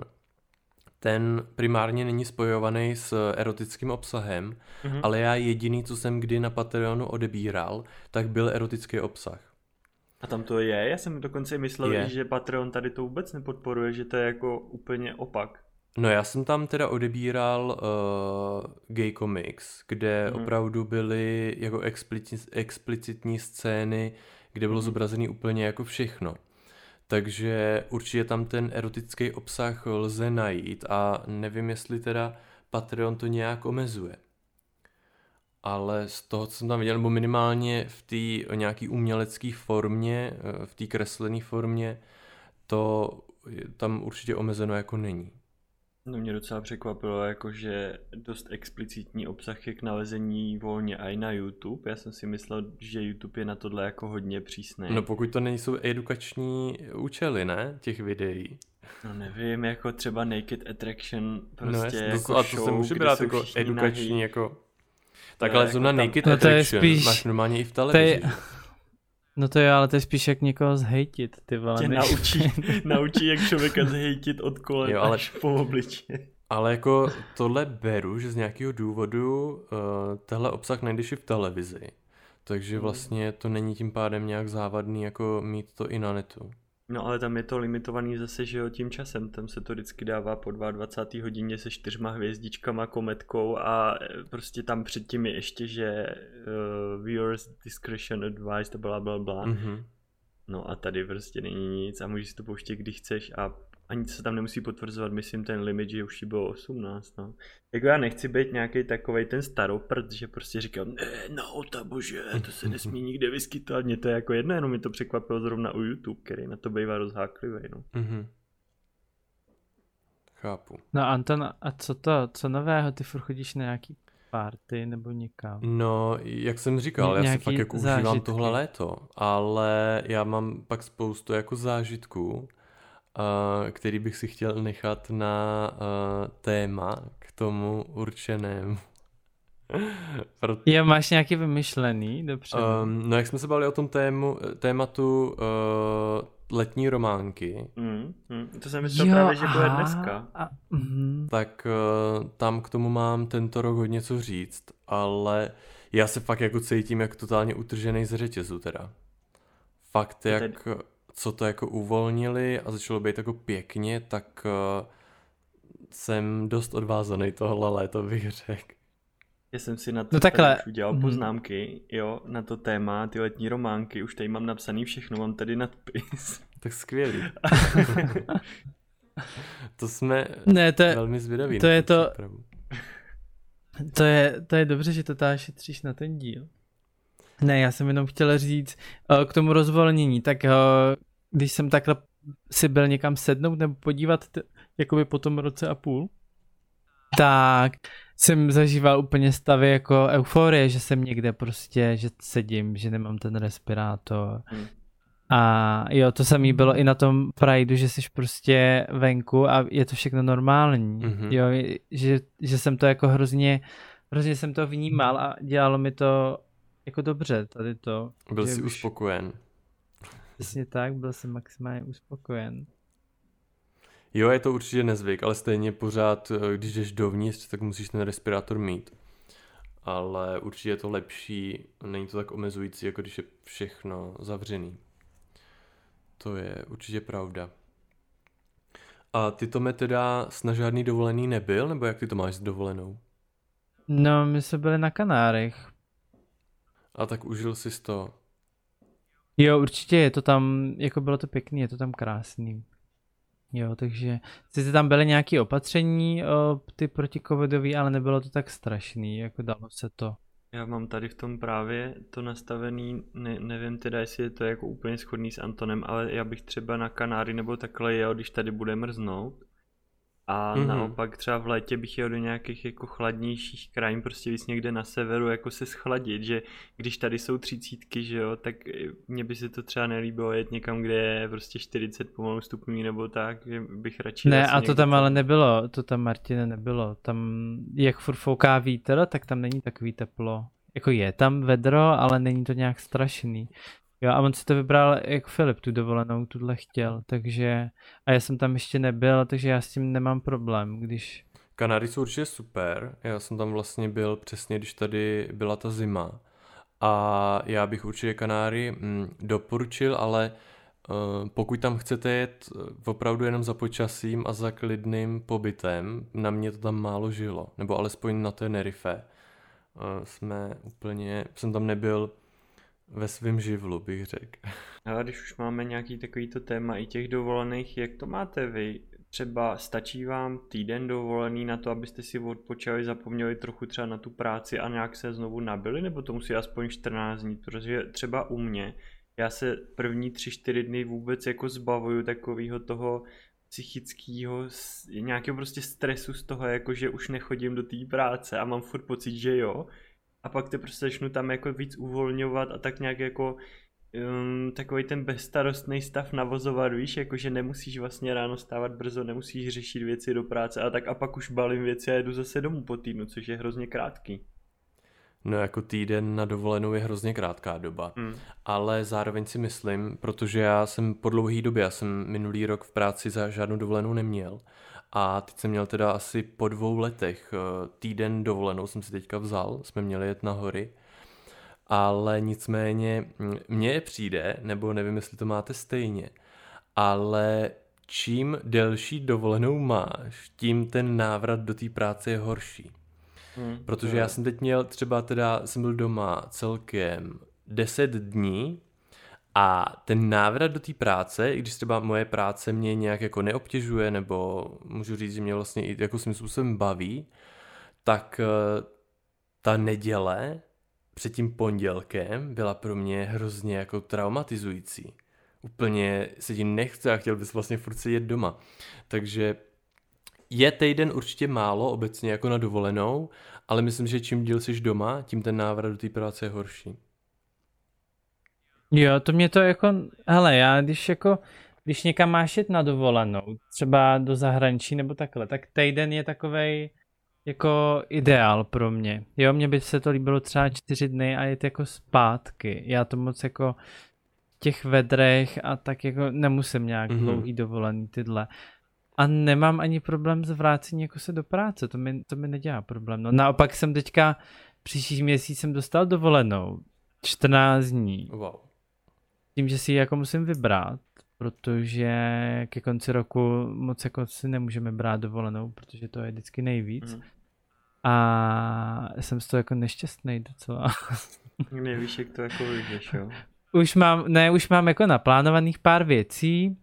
ten primárně není spojovaný s erotickým obsahem, Mhm. ale já jediný, co jsem kdy na Patreonu odebíral, tak byl erotický obsah. A tam to je? Já jsem dokonce myslel, Je. že Patreon tady to vůbec nepodporuje, že to je jako úplně opak. No já jsem tam teda odebíral uh, gay comics, kde Mhm. opravdu byly jako explicitní, explicitní scény, kde bylo Mhm. zobrazený úplně jako všechno. Takže určitě tam ten erotický obsah lze najít a nevím, jestli teda Patreon to nějak omezuje. Ale z toho, co jsem tam viděl, nebo minimálně v té nějaký umělecké formě, eh, v té kreslené formě, to tam určitě omezeno jako není. No mě docela překvapilo, jakože dost explicitní obsah je k nalezení volně i na YouTube. Já jsem si myslel, že YouTube je na tohle jako hodně přísný. No pokud to nejsou edukační účely, ne? Těch videí. no nevím, jako třeba Naked Attraction, prostě no jako to, a to show, se může brát jako edukační, nahý. jako... je Tak ale jako zrovna tam- Naked No to je Attraction spíš- máš normálně i v To televizi. je, no to je, ale to je spíš jak někoho zhejtit, ty vole. Tě než- naučí, naučí, jak člověka zhejtit od kolen Jo, ale- až po obličeji. Ale jako tohle beru, že z nějakého důvodu uh, tenhle obsah najdeš i v televizi. Takže Hmm. vlastně to není tím pádem nějak závadný jako mít to i na netu. No ale tam je to limitovaný zase, že jo, tím časem. Tam se to vždycky dává po 22. hodině se čtyřma hvězdičkama, kometkou a e, prostě tam předtím je ještě, že uh, viewers discretion advised bla bla bla. Mhm. No a tady prostě není nic a můžeš si to pouštět, kdy chceš a ani se tam nemusí potvrzovat, myslím, ten limit, že už jí bylo 18, no. Jako já nechci být nějaký takovej ten staroprd, že prostě říkám, ne, no, ta bože, to se nesmí nikde vyskytovat, mě to je jako jedno, jenom mi to překvapilo zrovna u YouTube, který na to bývá rozháklivý, no. Mhm. Chápu. No Anton, a co to, co nového, ty furt chodíš na nějaký party nebo někam? No, jak jsem říkal, Ně- já si fakt jako užívám tohle léto, ale já mám pak spoustu jako zážitků, který bych si chtěl nechat na uh, téma k tomu určenému. Proto, Jo, máš nějaký vymyšlený, dobře. um, no jak jsme se bavili o tom tému, tématu uh, letní románky, Mm, mm. To jsem myslel právě, že bude dneska. A, mhm. tak uh, tam k tomu mám tento rok hodně co říct, ale já se fakt jako cítím jak totálně utržený z řetězu teda. Fakt jak, tedy- co to jako uvolnili a začalo být jako pěkně, tak uh, jsem dost odvázaný tohle léto bych řekl. Já jsem si na to No takhle. už udělal Mhm. poznámky, jo, na to téma, ty letní románky, už tady mám napsaný všechno, mám tady nadpis. Tak skvělý. to jsme Ne, to je, velmi zvědaví. to je to- přípravu. to je, to je dobře, že to tady šetříš na ten díl. Ne, já jsem jenom chtěl říct eh, k tomu rozvolnění, tak eh, když jsem takhle si byl někam sednout nebo podívat t- jakoby po tom roce a půl, tak jsem zažíval úplně stavy jako euforie, že jsem někde prostě, že sedím, že nemám ten respirátor. Hmm. A jo, to samé bylo i na tom Prideu, že jsi prostě venku a je to všechno normální. Mhm. Jo, že, že jsem to jako hrozně, hrozně jsem to vnímal a dělalo mi to jako dobře tady to. Byl jsi už- uspokojen. Přesně tak, byl jsem maximálně uspokojen. Jo, je to určitě nezvyk, ale stejně pořád, eh, když jdeš dovnitř, tak musíš ten respirátor mít. Ale určitě je to lepší, není to tak omezující, jako když je všechno zavřený. To je určitě pravda. A ty to teda na žádný dovolený nebyl, nebo jak ty to máš s dovolenou? No, my jsme byli na Kanárech. A tak užil jsi to. Jo, určitě je to tam, jako bylo to pěkný, je to tam krásný. Jo, takže sice tam byly nějaké opatření, o, ty protikovidový, ale nebylo to tak strašný, jako dalo se to. Já mám tady v tom právě to nastavený, ne, nevím teda, jestli je to jako úplně schodný s Antonem, ale já bych třeba na Kanáry nebo takhle jel, když tady bude mrznout. A Mhm. mm-hmm. naopak třeba v létě bych jel do nějakých jako chladnějších krajin, prostě víc někde na severu, jako se schladit, že když tady jsou třicítky, že jo, tak mně by se to třeba nelíbilo jet někam, kde je prostě 40 pomalu stupňů nebo tak, že bych radši Ne, a to tam ale nebylo, to tam Martine nebylo. Tam, jak furt fouká vítr, tak tam není takový teplo. Jako je tam vedro, ale není to nějak strašný. Jo, a on si to vybral jak Filip tu dovolenou, tuhle chtěl, takže a já jsem tam ještě nebyl, takže já s tím nemám problém, když Kanáry jsou určitě super. Já jsem tam vlastně byl přesně, když tady byla ta zima. A já bych určitě Kanáry mm, doporučil, ale uh, pokud tam chcete jet eh, opravdu jenom za počasím a za klidným pobytem, na mě to tam málo žilo. Nebo alespoň na Tenerife. Uh, jsme úplně, jsem tam nebyl ve svém živlu, bych řekl. Ale když už máme nějaký takovýto téma i těch dovolených, jak to máte vy? Třeba stačí vám týden dovolený na to, abyste si odpočali, zapomněli trochu třeba na tu práci a nějak se znovu nabili, nebo to musí aspoň 14 dní, protože třeba u mě, já se první 3-4 dny vůbec jako zbavuju takového toho psychického, nějakého prostě stresu z toho, jako že už nechodím do té práce a mám furt pocit, že jo. A pak te prostě začnu tam jako víc uvolňovat a tak nějak jako um, takový ten bezstarostný stav navozovat, víš, jako že nemusíš vlastně ráno stávat brzo, nemusíš řešit věci do práce a tak a pak už balím věci a jedu zase domů po týdnu, což je hrozně krátký. No jako týden na dovolenou je hrozně krátká doba. Hmm. ale zároveň si myslím, protože já jsem po dlouhé době, já jsem minulý rok v práci za žádnou dovolenou neměl a teď jsem měl teda asi po dvou letech eh, týden dovolenou jsem si teďka vzal, jsme měli jet na hory, ale nicméně mm, mně přijde, nebo nevím, jestli to máte stejně, ale čím delší dovolenou máš, tím ten návrat do té práce je horší. Hmm. Protože já jsem teď měl třeba teda, jsem byl doma celkem 10 dní a ten návrat do té práce, i když třeba moje práce mě nějak jako neobtěžuje, nebo můžu říct, že mě vlastně i jako svým způsobem baví, tak eh, ta neděle před tím pondělkem byla pro mě hrozně jako traumatizující. Úplně se ti nechce a chtěl bys vlastně furt sedět doma. Takže je týden určitě málo obecně jako na dovolenou, ale myslím, že čím díl jsi doma, tím ten návrat do té práce je horší. Jo, to mě to jako, hele, já když jako, když někam máš jet na dovolenou, třeba do zahraničí nebo takhle, tak týden je takovej jako ideál pro mě. Jo, mně by se to líbilo třeba čtyři dny a jet jako zpátky. Já to moc jako v těch vedrech a tak jako nemusím nějak Mhm. mm-hmm. dlouhý dovolený tyhle. A nemám ani problém s vrácením jako se do práce, to mi, to mi nedělá problém. No naopak jsem teďka příští měsíc jsem dostal dovolenou 14 dní Wow. Tím, že si ji jako musím vybrat, protože ke konci roku moc jako si nemůžeme brát dovolenou, protože to je vždycky nejvíc. Mhm. a jsem z toho jako nešťastný docela. Nevíš, jak to jako vyjdeš, jo? Už mám, ne, už mám jako naplánovaných pár věcí,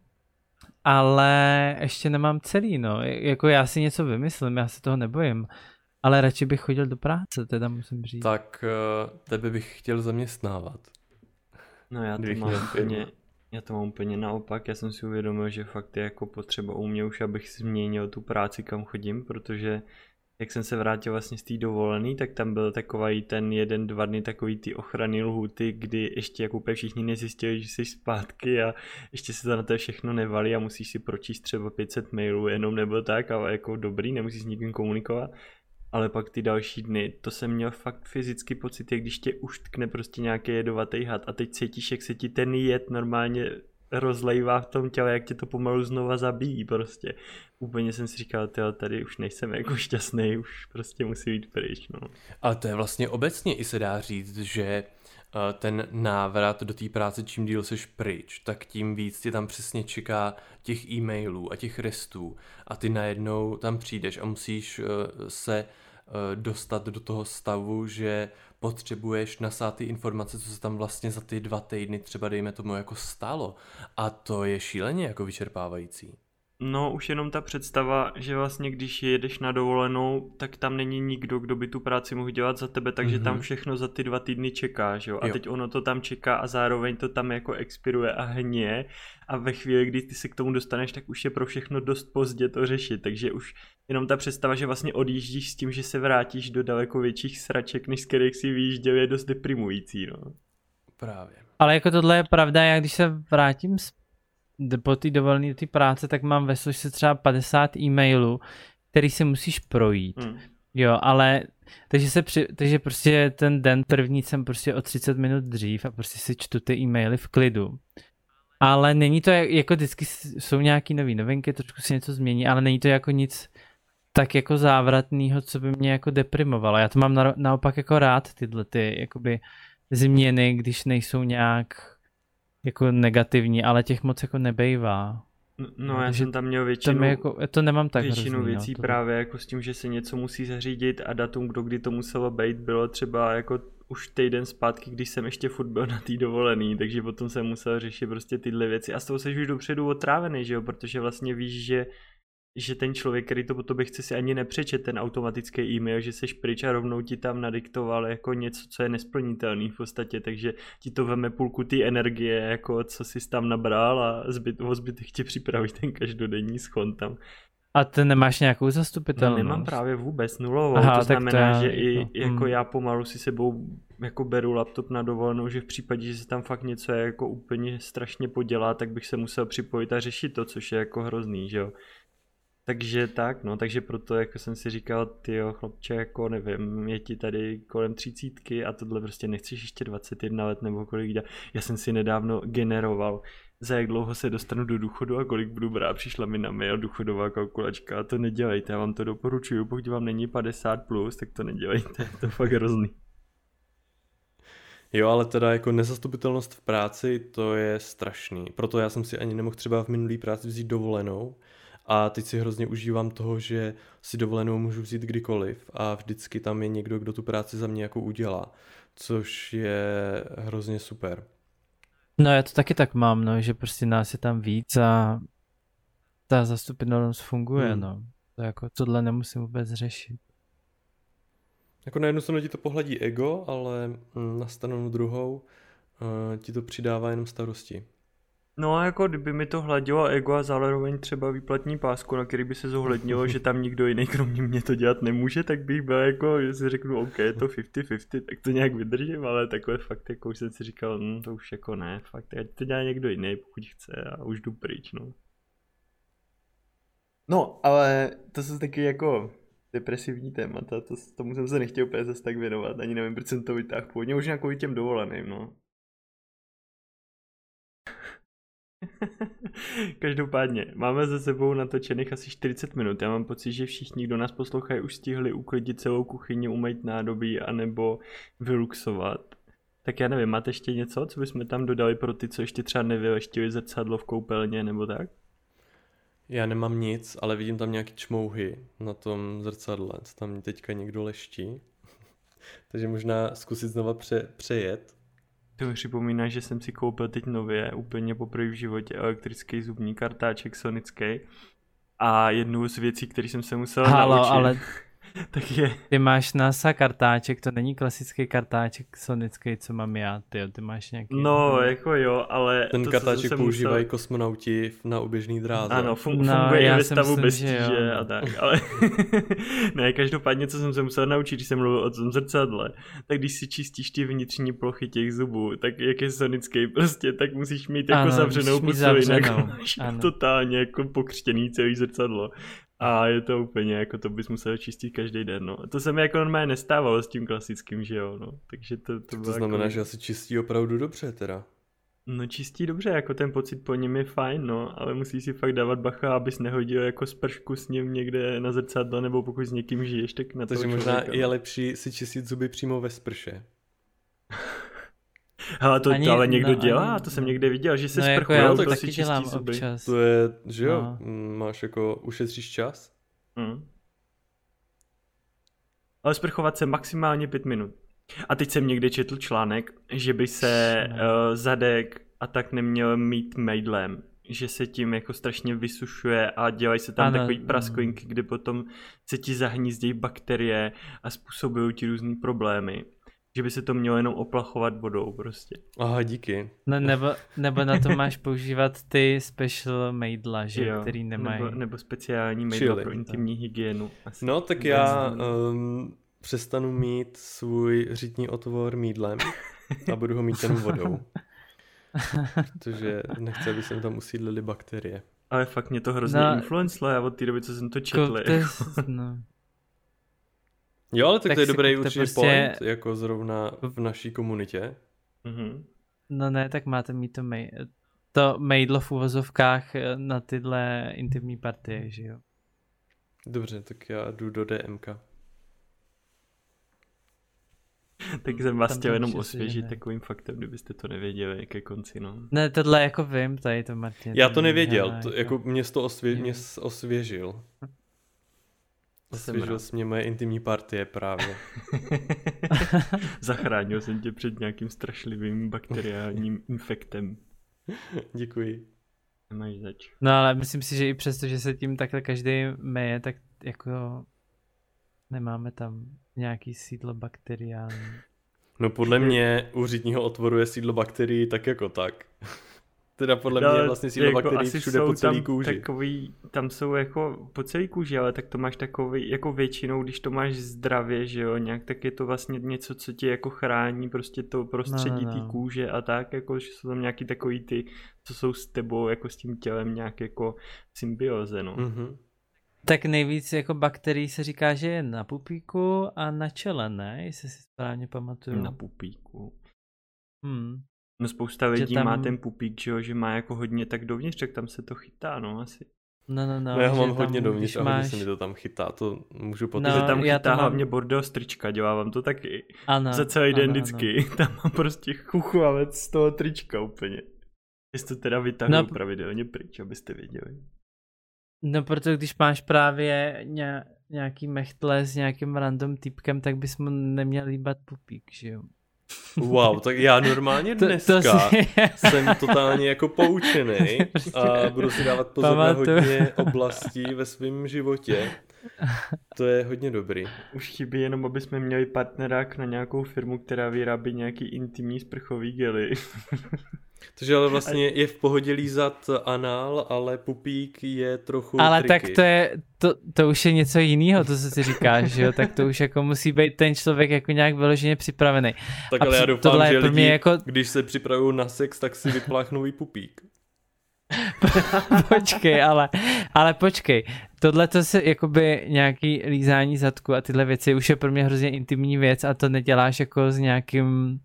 ale ještě nemám celý, no. Jako já si něco vymyslím, já se toho nebojím. Ale radši bych chodil do práce, teda musím říct. Tak uh, tebe bych chtěl zaměstnávat. No já to mám úplně, já to mám úplně naopak, já jsem si uvědomil, že fakt je jako potřeba u mě už, abych změnil tu práci, kam chodím, protože jak jsem se vrátil vlastně z té dovolený, tak tam byl takový ten jeden, dva dny takový ty ochrany lhuty, kdy ještě jako úplně všichni nezjistili, že jsi zpátky a ještě se to na to všechno nevalí a musíš si pročíst třeba 500 mailů jenom nebo tak, ale jako dobrý, nemusíš s nikým komunikovat. Ale pak ty další dny, to jsem měl fakt fyzický pocit, jak když tě už tkne prostě nějaký jedovatý had a teď cítíš, jak se ti ten jed normálně rozlejvá v tom těle, jak tě to pomalu znova zabíjí prostě. Úplně jsem si říkal, tyjo, tady už nejsem jako šťastný, už prostě musí být pryč, no. Ale to je vlastně obecně i se dá říct, že ten návrat do té práce, čím díl seš pryč, tak tím víc tě tam přesně čeká těch e-mailů a těch restů a ty najednou tam přijdeš a musíš eh, se eh, dostat do toho stavu, že potřebuješ nasát ty informace, co se tam vlastně za ty dva týdny třeba dejme tomu jako stalo. A to je šíleně jako vyčerpávající. No, už jenom ta představa, že vlastně když jedeš na dovolenou, tak tam není nikdo, kdo by tu práci mohl dělat za tebe, takže mm-hmm. tam mhm. všechno za ty dva týdny čeká, že jo? A jo. teď ono to tam čeká a zároveň to tam jako expiruje a hně a ve chvíli, kdy ty se k tomu dostaneš, tak už je pro všechno dost pozdě to řešit, takže už jenom ta představa, že vlastně odjíždíš s tím, že se vrátíš do daleko větších sraček, než z kterých si vyjížděl, je dost deprimující, no. Právě. Ale jako tohle je pravda, já když se vrátím po té dovolené do té práce, tak mám ve složce třeba 50 e-mailů, který si musíš projít. Hmm. Jo, ale takže, se při, takže prostě ten den první jsem prostě o 30 minut dřív a prostě si čtu ty e-maily v klidu. Ale není to jako vždycky jsou nějaký nové novinky, trošku se něco změní, ale není to jako nic tak jako závratného, co by mě jako deprimovalo. Já to mám na, naopak jako rád, tyhle ty jakoby změny, když nejsou nějak jako negativní, ale těch moc jako nebejvá. No, no já jsem tam měl většinu, to, jako, to nemám tak většinu hrozný, věcí no, právě jako s tím, že se něco musí zařídit a datum, kdo kdy to muselo být, bylo třeba jako už týden zpátky, když jsem ještě furt byl na té dovolený, takže potom jsem musel řešit prostě tyhle věci a z toho seš už dopředu otrávený, že jo, protože vlastně víš, že že ten člověk, který to po tobě chce, si ani nepřečet ten automatický e-mail, že seš pryč a rovnou ti tam nadiktoval jako něco, co je nesplnitelný v podstatě, takže ti to veme půlku té energie, jako co jsi tam nabral a zbyt, o zbytek ti připraví ten každodenní schon tam. A ty nemáš nějakou zastupitelnost? No, nemám právě vůbec nulovou, Aha, to znamená, to já, že i no. jako hmm. já pomalu si sebou jako beru laptop na dovolenou, že v případě, že se tam fakt něco jako úplně strašně podělá, tak bych se musel připojit a řešit to, což je jako hrozný, že jo. Takže tak, no, takže proto jako jsem si říkal, ty jo, chlapče, jako nevím, je ti tady kolem třicítky a tohle prostě nechceš ještě 21 let nebo kolik dělat. Já jsem si nedávno generoval, za jak dlouho se dostanu do důchodu a kolik budu brát. Přišla mi na mail důchodová kalkulačka a to nedělejte, já vám to doporučuju, pokud vám není 50 plus, tak to nedělejte, to je fakt hrozný. Jo, ale teda jako nezastupitelnost v práci, to je strašný. Proto já jsem si ani nemohl třeba v minulý práci vzít dovolenou, a teď si hrozně užívám toho, že si dovolenou můžu vzít kdykoliv a vždycky tam je někdo, kdo tu práci za mě jako udělá, což je hrozně super. No já to taky tak mám, no, že prostě nás je tam víc a ta zastupitelnost funguje, hmm. no. To jako tohle nemusím vůbec řešit. Jako na jednu stranu ti to pohladí ego, ale mm, na stranu druhou uh, ti to přidává jenom starosti. No a jako kdyby mi to hladilo ego a zároveň třeba výplatní pásku, na který by se zohlednilo, že tam nikdo jiný kromě mě to dělat nemůže, tak bych byl jako, že si řeknu, OK, je to 50-50, tak to nějak vydržím, ale takové fakt, jako už jsem si říkal, hm, to už jako ne, fakt, ať to dělá někdo jiný, pokud chce a už jdu pryč, no. No, ale to jsou taky jako depresivní témata, to, tomu jsem se nechtěl úplně zase tak věnovat, ani nevím, proč jsem to vytáhl původně, už nějakou těm dovoleným, no. Každopádně, máme za sebou natočených asi 40 minut. Já mám pocit, že všichni, kdo nás poslouchají, už stihli uklidit celou kuchyni, umýt nádobí anebo vyluxovat. Tak já nevím, máte ještě něco, co bychom tam dodali pro ty, co ještě třeba nevyleštili zrcadlo v koupelně nebo tak? Já nemám nic, ale vidím tam nějaký čmouhy na tom zrcadle, co tam teďka někdo leští. Takže možná zkusit znova pře- přejet. To mi připomíná, že jsem si koupil teď nově, úplně poprvé v životě, elektrický zubní kartáček sonický. A jednu z věcí, které jsem se musel Halo, naučit, ale tak je, ty máš NASA kartáček, to není klasický kartáček sonický, co mám já, ty, ty máš nějaký... no jako jo, ale Ten to, kartáček se používají musel... kosmonauti na oběžný dráze. Ano, fun- No, funguje já i ve stavu myslím, bez že jo. tíže a tak, ale ne, každopádně, co jsem se musel naučit, když jsem mluvil o tom zrcadle, tak když si čistíš ty vnitřní plochy těch zubů, tak jak je sonický prostě, tak musíš mít jako Ano, zavřenou pusu, jinak máš totálně jako pokřtěný celý zrcadlo. A je to úplně, jako to bys musel čistit každý den, no. To se mi jako normálně nestávalo s tím klasickým, že jo, no. Takže to, to, To bylo znamená, jako... že asi čistí opravdu dobře teda. No čistí dobře, jako ten pocit po něm je fajn, no, ale musíš si fakt dávat bacha, abys nehodil jako spršku s ním někde na zrcadlo, nebo pokud s někým žiješ, tak na Takže toho možná člověka, je lepší si čistit zuby přímo ve sprše. Hele, to, Ani- to ale někdo no, dělá, ani- to jsem někde viděl, že se no jako sprchujou, já to si taky čistí dělám zuby. občas. To je, že jo, No. mm, máš jako, ušetříš čas? Mm. Ale sprchovat se maximálně pět minut. A teď jsem někde četl článek, že by se No. uh, zadek a tak neměl mít mejdlem. Že se tím jako strašně vysušuje a dělají se tam Ano, takový mm. prasklinky, kde potom se ti zahnízdějí bakterie a způsobují ti různý problémy. Že by se to mělo jenom oplachovat vodou prostě. Aha, díky. No, nebo, nebo na to máš používat ty special mejdla, že, Jo, který nemají. Nebo, nebo speciální Chili. pro intimní hygienu. Asi. No, tak já um, přestanu mít svůj řitní otvor mídlem a budu ho mít jenom vodou. Protože nechci, aby se tam usídlily bakterie. Ale fakt mě to hrozně No. influencelo, já od té doby, co jsem to četl. Ko- to je, no. Jo, ale tak, Tak to je dobrý určitě prostě- point, jako zrovna v naší komunitě. Mhm. no ne, tak máte mít to, mej, to mejdlo v uvozovkách eh, na tyhle intimní partie, že jo. Dobře, tak já jdu do DMK. Tak jsem vás chtěl jenom osvěžit ne. takovým faktem, kdybyste to nevěděli ke konci, no. Ne, tohle jako vím, tady to Martin. Já to nevěděl, to, jako mě to osvě, mě osvěžil. Jsem Osvěžil jsi mě moje intimní partie právě. Zachránil jsem tě před nějakým strašlivým bakteriálním infektem. Děkuji. Nemáš zač. No ale myslím si, že i přesto, že se tím takhle každý meje, tak jako nemáme tam nějaký sídlo bakteriální. No podle mě u řitního otvoru je sídlo bakterií tak jako tak. Teda podle mě je vlastně sídlo bakterií jako asi všude jsou po celý tam kůži. Takový, tam jsou jako po celý kůži, ale tak to máš takový, jako většinou, když to máš zdravě, že jo, nějak, tak je to vlastně něco, co ti jako chrání prostě to prostředí No, no, té no. kůže a tak, jako, že jsou tam nějaký takový ty, co jsou s tebou, jako s tím tělem nějak jako symbioze, no. Mhm. Tak nejvíc jako bakterií se říká, že je na pupíku a na čele, ne? Jestli si správně pamatuju. Na pupíku. Hmm. No spousta lidí tam- má ten pupík, že jo, že má jako hodně tak dovnitř, tak tam se to chytá, no asi. No, no, no. No, já ho že mám hodně dovnitř a hodně máš... se mi to tam chytá, to můžu No, potvrdit. že tam já chytá mám- hlavně bordel strička, dělá vám to taky. Ano, Za celý den ano, vždycky. Tam mám prostě chuchlavec z toho trička úplně. Jestli to teda vytahuju No, no, pravidelně pryč, abyste věděli. No, protože když máš právě ně, nějaký mechtle s nějakým random typkem, tak bys mu neměl líbat pupík, že jo? Wow, tak já normálně To, dneska to si... jsem totálně jako poučený a budu si dávat pozor Pamatuju. na hodně oblastí ve svém životě. To je hodně dobrý. Už chybí jenom, aby jsme měli partnerák na nějakou firmu, která vyrábí nějaký intimní sprchový gely. Takže ale vlastně je v pohodě lízat anál, ale pupík je trochu Ale triky. tak to je, to, to už je něco jiného, to co si říkáš, že jo, tak to už jako musí být ten člověk jako nějak vyloženě připravený. Tak A ale já doufám, tohle že pro mě lidi, jako- když se připravují na sex, tak si vypláchnou i pupík. počkej, ale, ale počkej, tohle to se jakoby nějaký lízání zadku a tyhle věci už je pro mě hrozně intimní věc a to neděláš jako s nějakým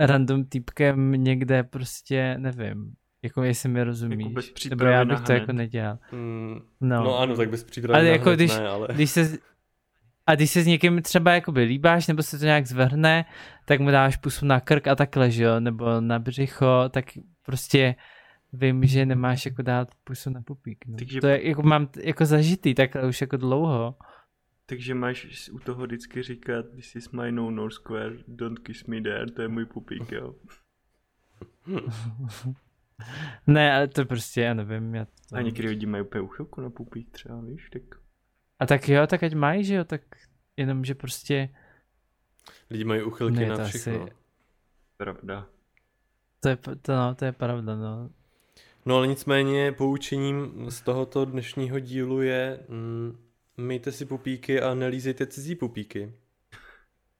random typkem někde prostě, nevím, jako jestli mi rozumíš. Jako bez Nebo já bych to jako nedělal. Mm, No. no. ano, tak bez přípravy Ale jako hned když- ne, ale... Když se, a když se s někým třeba jakoby líbáš, nebo se to nějak zvrhne, tak mu dáš pusu na krk a takhle, že jo, nebo na břicho, tak prostě vím, že nemáš jako dát pusu na pupík. No. Takže- To je, jako mám jako zažitý takhle už jako dlouho. Takže máš u toho vždycky říkat This is my no no square, don't kiss me there, to je můj pupík, jo. Ne, ale to prostě, já nevím. Já to... A někdy lidi mají úplně uchylku na pupík třeba, víš, tak A tak jo, tak ať mají, že jo, tak jenom, že prostě Lidi mají uchylky Ne, na to všechno. asi- pravda. to je, to, no, to je pravda, no. No ale nicméně poučením z tohoto dnešního dílu je mm, myjte si pupíky a nelízejte cizí pupíky.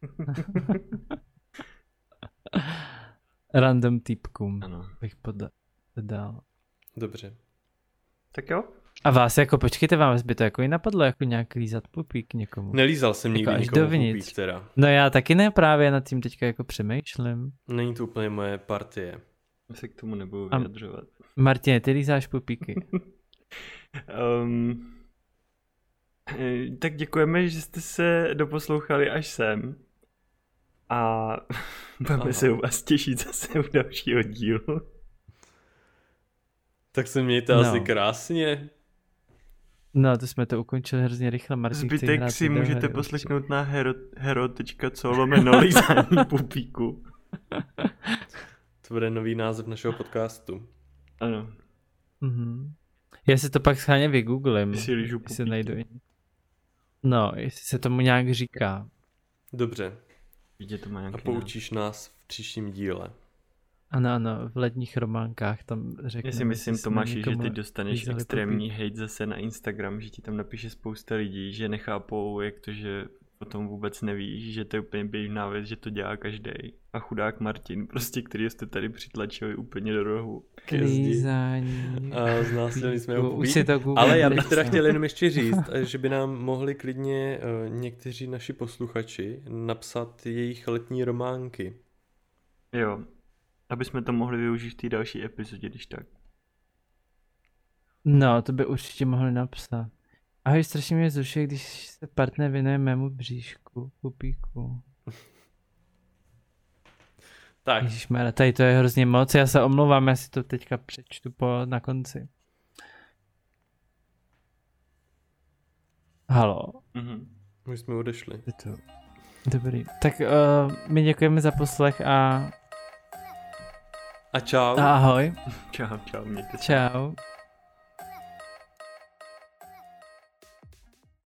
Random typkům Ano. bych poda- dodal. Dobře. Tak jo? A vás jako, počkejte, vám by to jako i napadlo, jako nějak lízat pupík někomu. Nelízal jsem nikdy Jako až nikomu dovnitř. pupík teda. No já taky ne, právě nad tím teďka jako přemýšlím. Není to úplně moje partie. Já se k tomu nebudu A- vyjadřovat. Martine, ty lízáš pupíky. Um, tak děkujeme, že jste se doposlouchali až sem. A budeme se u vás těšit zase u dalšího dílu. Tak se mějte No. asi krásně. No, to jsme to ukončili hrozně rychle, Martin. Zbytek si můžete určitě. poslechnout na hero, hero.co lomeno lízání pupíku. To bude nový název našeho podcastu. Ano, Mhm. Já si to pak schválně vygooglím, Ty si lížu jestli pupíky. najdu. No, jestli se tomu nějak říká. Dobře. vidě to má A nějaký název. poučíš nás v příštím díle. Ano, ano, v ledních románkách tam řekne. Já si myslím, Tomáši, že ty dostaneš extrémní hate zase na Instagram, že ti tam napíše spousta lidí, že nechápou, jak to, že o tom vůbec nevíš, že to je úplně běžná věc, že to dělá každý. A chudák Martin, prostě, který jste tady přitlačili úplně do rohu. K jezdi. Lízání. A znásilnili jsme ho Už pupík. si to Ale já bych teda chtěl jenom ještě říct, že by nám mohli klidně eh, někteří naši posluchači napsat jejich letní románky. Jo, aby jsme to mohli využít v té další epizodě, když tak. No, to by určitě mohli napsat. Ahoj, strašně mě zrušuje, když se partner věnuje mému bříšku, pupíku. Tak, Ježišmarja, tady to je hrozně moc, já se omlouvám, já si to teďka přečtu po, na konci. Halo, Mhm. už jsme odešli. je to... Dobrý. Tak uh, my děkujeme za poslech a, A čau. a ahoj. Čau, čau, mějte se. Čau.